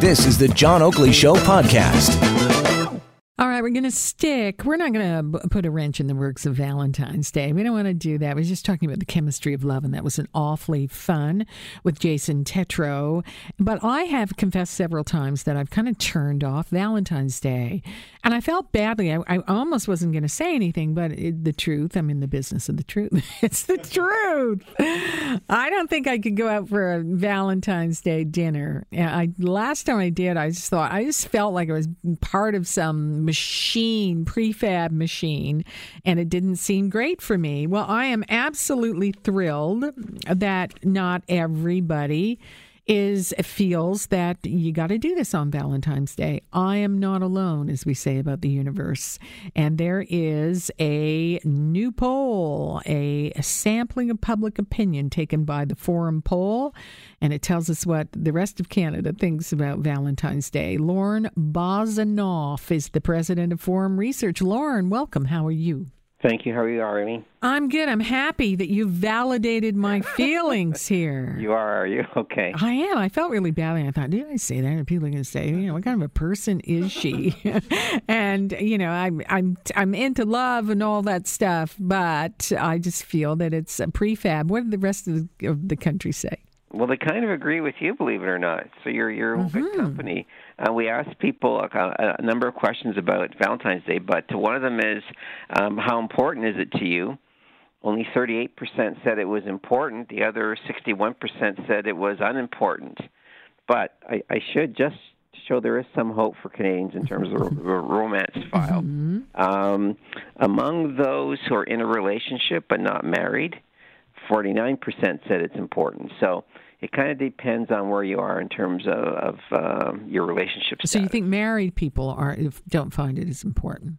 This is the John Oakley Show podcast. All right, we're going to stick. We're not going to put a wrench in the works of Valentine's Day. We don't want to do that. We're just talking about the chemistry of love, and that was an awfully fun with Jason Tetro. But I have confessed several times that I've kind of turned off Valentine's Day, and I felt badly. I, I almost wasn't going to say anything, but it, the truth. I'm in the business of the truth. it's the truth. I don't think I could go out for a Valentine's Day dinner. I last time I did, I just thought I just felt like I was part of some machine, prefab machine, and it didn't seem great for me. Well, I am absolutely thrilled that not everybody is feels that you got to do this on Valentine's Day. I am not alone, as we say about the universe. And there is a new poll, a, sampling of public opinion taken by the Forum poll, and it tells us what the rest of Canada thinks about Valentine's Day. Lorne Bozinoff is the president of Forum Research. Lorne, welcome. How are you? Thank you. How are you, Arlene? I'm good. I'm happy that you validated my feelings here. you are, are you? Okay. I am. I felt really badly. I thought, did I say that? And people are going to say, you know, what kind of a person is she? and you know, I'm I'm I'm into love and all that stuff, but I just feel that it's a prefab. What did the rest of the, of the country say? Well, they kind of agree with you, believe it or not. So you're you're mm-hmm. good company. Uh, we asked people a, a, number of questions about Valentine's Day, but one of them is um, how important is it to you? Only 38% said it was important. The other 61% said it was unimportant. But I, I should just show there is some hope for Canadians in terms of the romance file. Mm-hmm. Um, among those who are in a relationship but not married, 49% said it's important. So it kind of depends on where you are in terms of, of uh, your relationship. So you think married people are don't find it as important?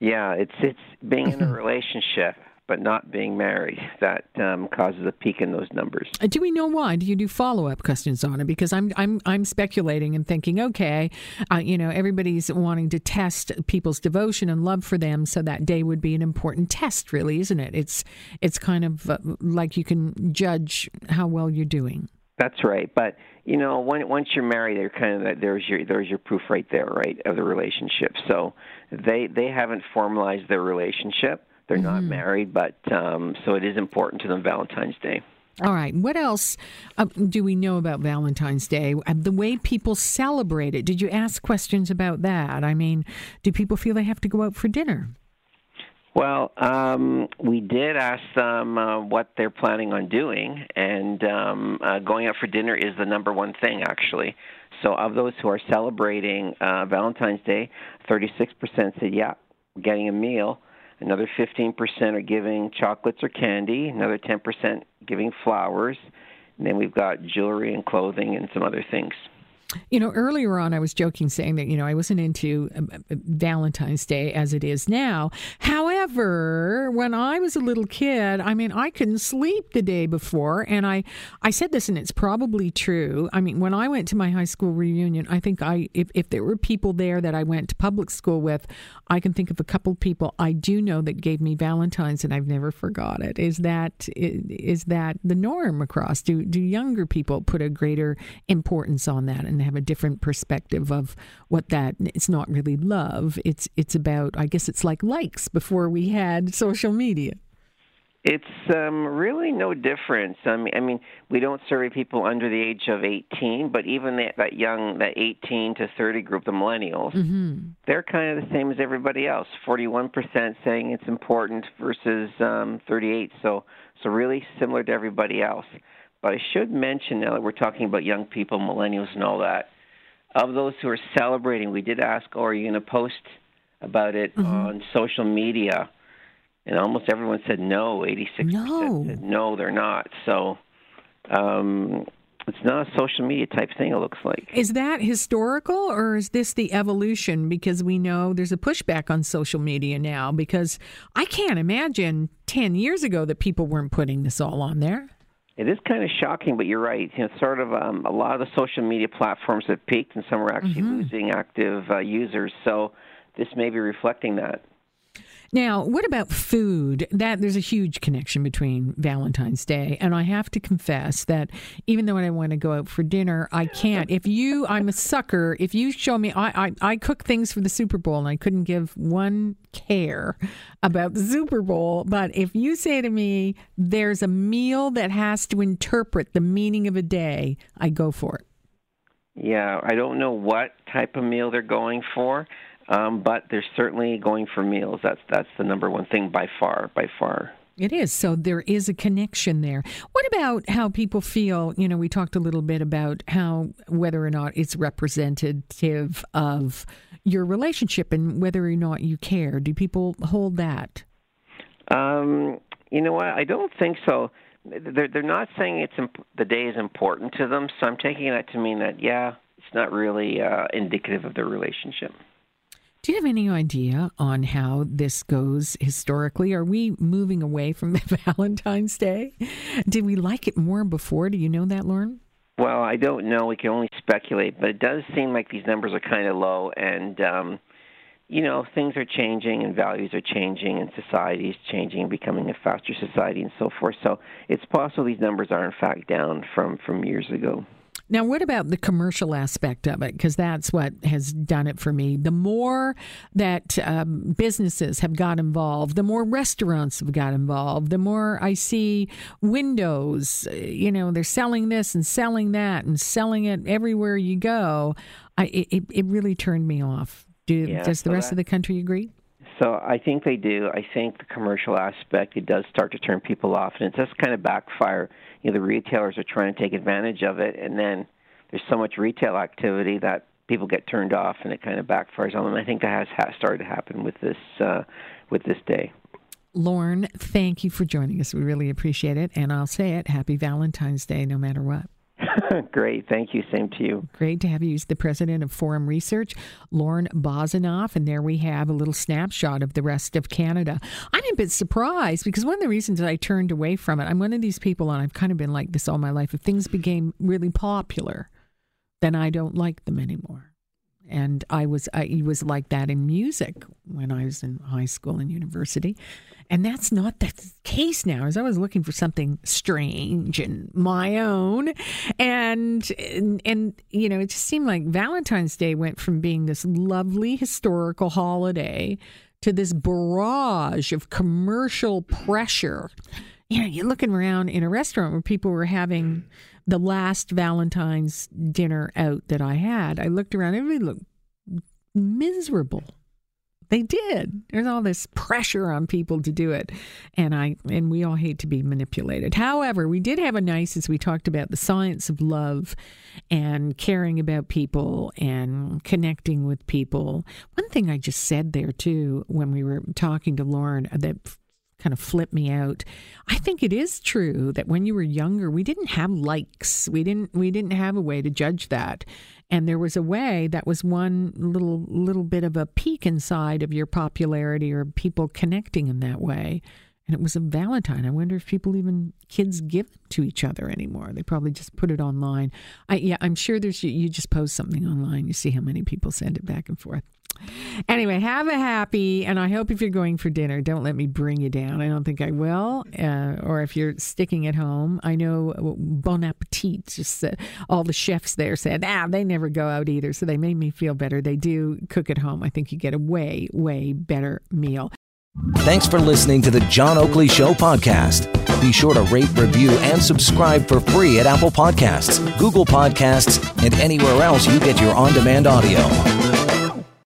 Yeah, it's it's being in a relationship but not being married that um, causes a peak in those numbers. Uh, do we know why? Do you do follow up questions on it? Because I'm I'm I'm speculating and thinking, okay, uh, you know, everybody's wanting to test people's devotion and love for them, so that day would be an important test, really, isn't it? It's it's kind of uh, like you can judge how well you're doing. That's right, but you know, when, once you're married, they're kind of there's your there's your proof right there, right, of the relationship. So they they haven't formalized their relationship they're mm-hmm. not married, but um, so it is important to them Valentine's Day. All right. What else uh, do we know about Valentine's Day? Uh, the way people celebrate it. Did you ask questions about that? I mean, do people feel they have to go out for dinner? Well, um, we did ask them uh, what they're planning on doing, and um, uh, going out for dinner is the number one thing, actually. So, of those who are celebrating uh, Valentine's Day, 36% said, yeah, getting a meal. Another 15% are giving chocolates or candy. Another 10% giving flowers. And then we've got jewelry and clothing and some other things. You know, earlier on, I was joking saying that, you know, I wasn't into um, uh, Valentine's Day as it is now. However, when I was a little kid, I mean, I couldn't sleep the day before. And I, I said this, and it's probably true. I mean, when I went to my high school reunion, I think I, if, if there were people there that I went to public school with, I can think of a couple people I do know that gave me Valentine's, and I've never forgot it. Is that, is that the norm across? Do, do younger people put a greater importance on that? And have a different perspective of what that it's not really love it's it's about i guess it's like likes before we had social media it's um, really no difference. I mean, I mean, we don't survey people under the age of 18, but even that, that young, that 18 to 30 group, the millennials, mm-hmm. they're kind of the same as everybody else. 41% saying it's important versus um, 38. So, so really similar to everybody else. But I should mention now that we're talking about young people, millennials, and all that. Of those who are celebrating, we did ask, "Oh, are you going to post about it mm-hmm. on social media?" And almost everyone said no. Eighty-six percent said no, they're not. So, um, it's not a social media type thing. It looks like. Is that historical, or is this the evolution? Because we know there's a pushback on social media now. Because I can't imagine ten years ago that people weren't putting this all on there. It is kind of shocking, but you're right. You know, sort of um, a lot of the social media platforms have peaked, and some are actually mm-hmm. losing active uh, users. So this may be reflecting that. Now, what about food? That there's a huge connection between Valentine's Day, and I have to confess that even though I want to go out for dinner, I can't. If you, I'm a sucker. If you show me, I, I, I cook things for the Super Bowl, and I couldn't give one care about the Super Bowl. But if you say to me, there's a meal that has to interpret the meaning of a day, I go for it. Yeah, I don't know what type of meal they're going for. Um, but they're certainly going for meals. That's that's the number one thing by far, by far. It is. So there is a connection there. What about how people feel? You know, we talked a little bit about how whether or not it's representative of your relationship and whether or not you care. Do people hold that? Um, you know what? I don't think so. They're they're not saying it's imp- the day is important to them. So I'm taking that to mean that yeah, it's not really uh, indicative of their relationship. Do you have any idea on how this goes historically? Are we moving away from Valentine's Day? Did we like it more before? Do you know that, Lorne? Well, I don't know. We can only speculate, but it does seem like these numbers are kind of low, and um, you know things are changing, and values are changing, and society is changing, and becoming a faster society, and so forth. So it's possible these numbers are in fact down from from years ago. Now, what about the commercial aspect of it? Because that's what has done it for me. The more that um, businesses have got involved, the more restaurants have got involved, the more I see windows, you know, they're selling this and selling that and selling it everywhere you go. I, it, it really turned me off. Do, yeah, does the rest that, of the country agree? So I think they do. I think the commercial aspect it does start to turn people off, and it does kind of backfire you know the retailers are trying to take advantage of it, and then there's so much retail activity that people get turned off, and it kind of backfires on them. I think that has, started to happen with this uh, with this day. Lorne, thank you for joining us. We really appreciate it, and I'll say it: Happy Valentine's Day, no matter what. Great. Thank you. Same to you. Great to have you as the president of Forum Research, Lorne Bozinoff. And there we have a little snapshot of the rest of Canada. I'm a bit surprised because one of the reasons that I turned away from it, I'm one of these people, and I've kind of been like this all my life. If things became really popular, then I don't like them anymore and I was I was like that in music when I was in high school and university, and that's not the case now. As I was looking for something strange and my own, and, and and you know, it just seemed like Valentine's Day went from being this lovely historical holiday to this barrage of commercial pressure. You know, you're looking around in a restaurant where people were having mm. the last Valentine's dinner out that I had, I looked around, everybody looked miserable. They did. There's all this pressure on people to do it. And I and we all hate to be manipulated. However, we did have a nice as we talked about the science of love and caring about people and connecting with people. One thing I just said there too when we were talking to Lorne that kind of flip me out. I think it is true that when you were younger, we didn't have likes. We didn't we didn't have a way to judge that. And there was a way that was one little little bit of a peek inside of your popularity or people connecting in that way. And it was a Valentine. I wonder if people even kids give it to each other anymore. They probably just put it online. I yeah, I'm sure there's you just post something online, you see how many people send it back and forth. Anyway, have a happy, and I hope if you're going for dinner, don't let me bring you down. I don't think I will. Uh, or if you're sticking at home, I know Bon Appetit, just uh, all the chefs there said, ah, they never go out either. So they made me feel better. They do cook at home. I think you get a way, way better meal. Thanks for listening to the John Oakley Show podcast. Be sure to rate, review, and subscribe for free at Apple Podcasts, Google Podcasts, and anywhere else you get your on demand audio.